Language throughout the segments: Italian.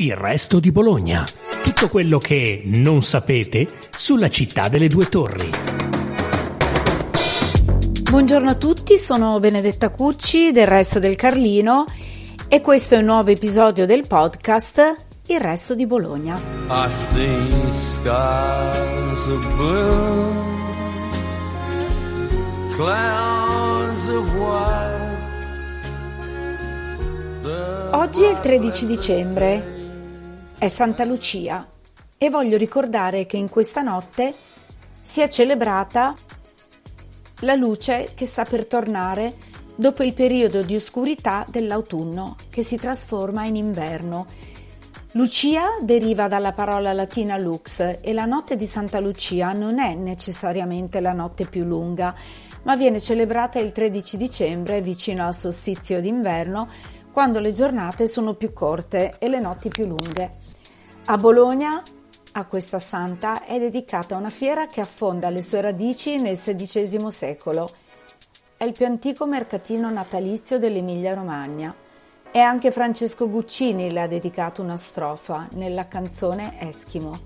Il resto di Bologna. Tutto quello che non sapete sulla città delle due torri. Buongiorno a tutti, sono Benedetta Cucci del Resto del Carlino e questo è un nuovo episodio del podcast Il Resto di Bologna. I see skies of blue, clouds of white. Oggi è il 13 dicembre è Santa Lucia e voglio ricordare che in questa notte si è celebrata la luce che sta per tornare dopo il periodo di oscurità dell'autunno che si trasforma in inverno. Lucia deriva dalla parola latina lux e la notte di Santa Lucia non è necessariamente la notte più lunga, ma viene celebrata il 13 dicembre vicino al solstizio d'inverno quando le giornate sono più corte e le notti più lunghe. A Bologna, a questa santa, è dedicata una fiera che affonda le sue radici nel XVI secolo. È il più antico mercatino natalizio dell'Emilia-Romagna e anche Francesco Guccini le ha dedicato una strofa nella canzone Eschimo.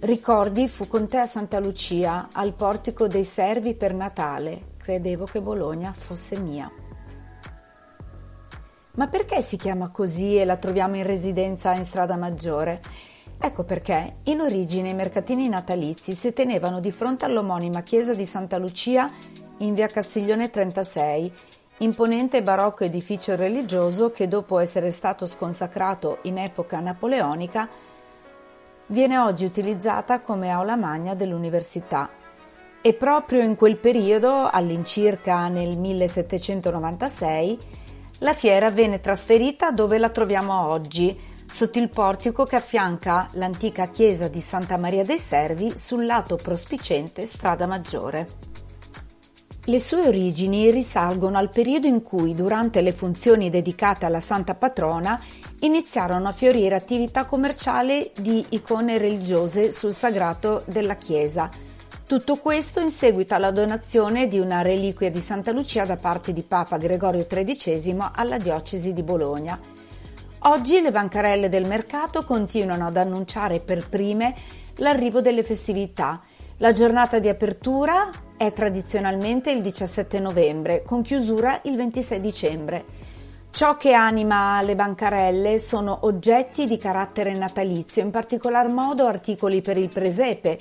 Ricordi fu con te a Santa Lucia, al portico dei servi per Natale. Credevo che Bologna fosse mia. Ma perché si chiama così e la troviamo in residenza in strada maggiore? Ecco perché in origine i mercatini natalizi si tenevano di fronte all'omonima chiesa di Santa Lucia in via Castiglione 36, imponente barocco edificio religioso che dopo essere stato sconsacrato in epoca napoleonica viene oggi utilizzata come aula magna dell'università. E proprio in quel periodo, all'incirca nel 1796, la fiera venne trasferita dove la troviamo oggi, sotto il portico che affianca l'antica chiesa di Santa Maria dei Servi sul lato prospicente Strada Maggiore. Le sue origini risalgono al periodo in cui, durante le funzioni dedicate alla Santa Patrona, iniziarono a fiorire attività commerciali di icone religiose sul sagrato della chiesa, tutto questo in seguito alla donazione di una reliquia di Santa Lucia da parte di Papa Gregorio XIII alla diocesi di Bologna. Oggi le bancarelle del mercato continuano ad annunciare per prime l'arrivo delle festività. La giornata di apertura è tradizionalmente il 17 novembre, con chiusura il 26 dicembre. Ciò che anima le bancarelle sono oggetti di carattere natalizio, in particolar modo articoli per il presepe,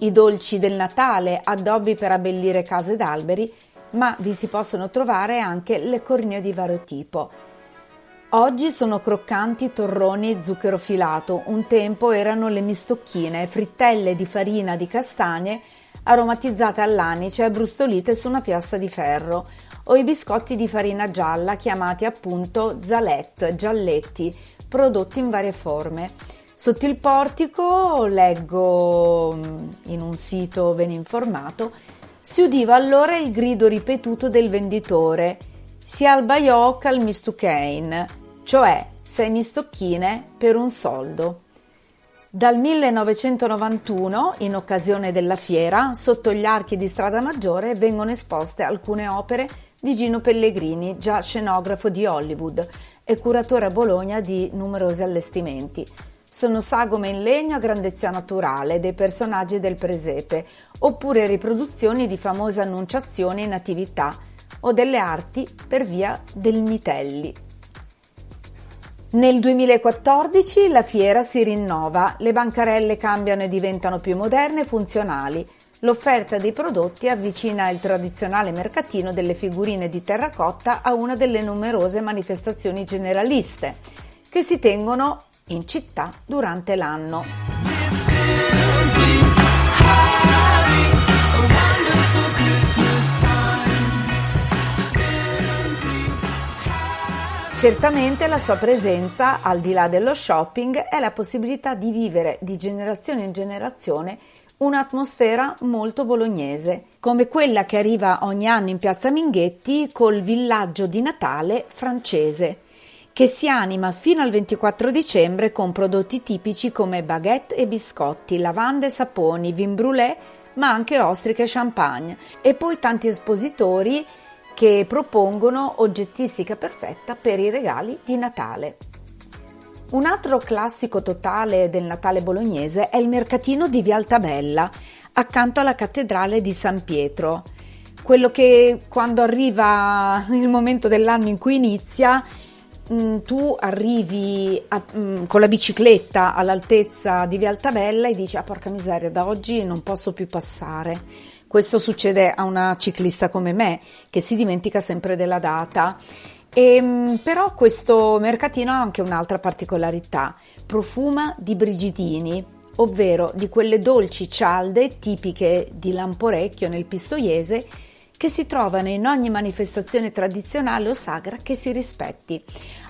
i dolci del Natale, addobbi per abbellire case ed alberi, ma vi si possono trovare anche le cornie di vario tipo. Oggi sono croccanti torroni zucchero filato, un tempo erano le mistocchine, frittelle di farina di castagne aromatizzate all'anice e brustolite su una piastra di ferro, o i biscotti di farina gialla chiamati appunto zalette, gialletti, prodotti in varie forme. Sotto il portico, leggo mm, in un sito ben informato, si udiva allora il grido ripetuto del venditore si al baiocca al mistuchein, cioè sei mistocchine per un soldo. Dal 1991, in occasione della fiera, sotto gli archi di Strada Maggiore vengono esposte alcune opere di Gino Pellegrini, già scenografo di Hollywood e curatore a Bologna di numerosi allestimenti sono sagome in legno a grandezza naturale dei personaggi del presepe, oppure riproduzioni di famose annunciazioni in attività o delle arti per via del Mitelli. Nel 2014 la fiera si rinnova, le bancarelle cambiano e diventano più moderne e funzionali. L'offerta dei prodotti avvicina il tradizionale mercatino delle figurine di terracotta a una delle numerose manifestazioni generaliste che si tengono in città durante l'anno. Certamente la sua presenza, al di là dello shopping, è la possibilità di vivere di generazione in generazione un'atmosfera molto bolognese, come quella che arriva ogni anno in piazza Minghetti col villaggio di Natale francese che si anima fino al 24 dicembre con prodotti tipici come baguette e biscotti, lavande e saponi, vin brûlé, ma anche ostriche e champagne e poi tanti espositori che propongono oggettistica perfetta per i regali di Natale. Un altro classico totale del Natale bolognese è il mercatino di Via Altabella, accanto alla cattedrale di San Pietro. Quello che quando arriva il momento dell'anno in cui inizia, mm, tu arrivi a, mm, con la bicicletta all'altezza di Via Altabella e dici: Ah, porca miseria, da oggi non posso più passare. Questo succede a una ciclista come me che si dimentica sempre della data e, ehm, però questo mercatino ha anche un'altra particolarità, profuma di brigidini, ovvero di quelle dolci cialde tipiche di Lamporecchio nel Pistoiese che si trovano in ogni manifestazione tradizionale o sagra che si rispetti.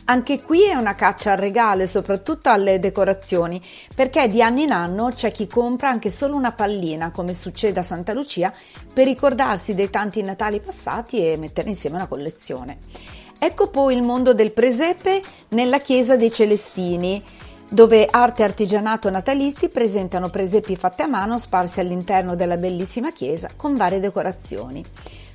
Anche qui è una caccia al regalo e soprattutto alle decorazioni, perché di anno in anno c'è chi compra anche solo una pallina, come succede a Santa Lucia, per ricordarsi dei tanti Natali passati e mettere insieme una collezione. Ecco poi il mondo del presepe nella chiesa dei Celestini, dove arte e artigianato natalizi presentano presepi fatti a mano sparsi all'interno della bellissima chiesa con varie decorazioni.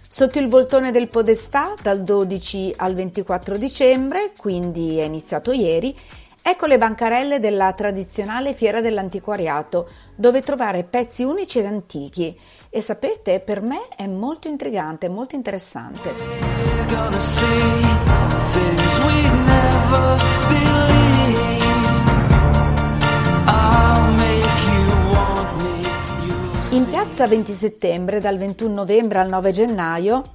Sotto il voltone del Podestà, dal 12 al 24 dicembre, quindi è iniziato ieri, ecco le bancarelle della tradizionale fiera dell'antiquariato, dove trovare pezzi unici ed antichi. E sapete, per me è molto intrigante, molto interessante. In piazza 20 settembre, dal 21 novembre al 9 gennaio,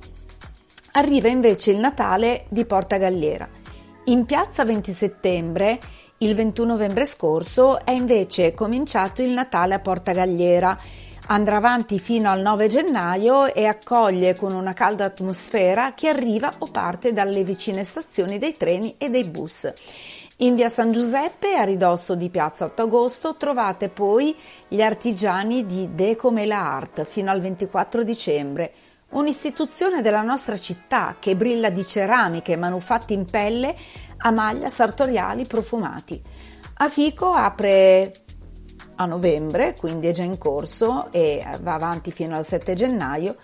arriva invece il Natale di Porta Galliera. In piazza 20 settembre, il 21 novembre scorso, è invece cominciato il Natale a Porta Galliera Andrà avanti fino al 9 gennaio e accoglie con una calda atmosfera chi arriva o parte dalle vicine stazioni dei treni e dei bus. In via San Giuseppe, a ridosso di piazza 8 agosto, trovate poi gli artigiani di Decomela Art fino al 24 dicembre, un'istituzione della nostra città che brilla di ceramiche manufatti in pelle a maglia sartoriali profumati. A Fico apre a novembre, quindi è già in corso e va avanti fino al 7 gennaio,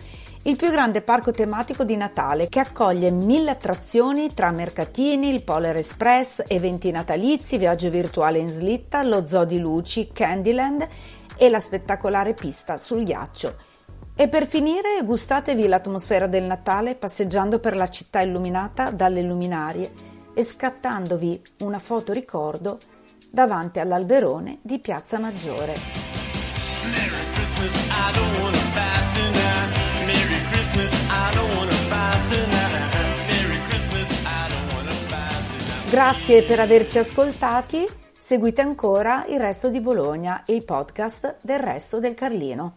il più grande parco tematico di Natale che accoglie mille attrazioni tra mercatini, il Polar Express, eventi natalizi, viaggio virtuale in slitta, lo zoo di luci, Candyland e la spettacolare pista sul ghiaccio. E per finire gustatevi l'atmosfera del Natale passeggiando per la città illuminata dalle luminarie e scattandovi una foto ricordo davanti all'alberone di Piazza Maggiore. Grazie per averci ascoltati. Seguite ancora il resto di Bologna, il podcast del resto del Carlino.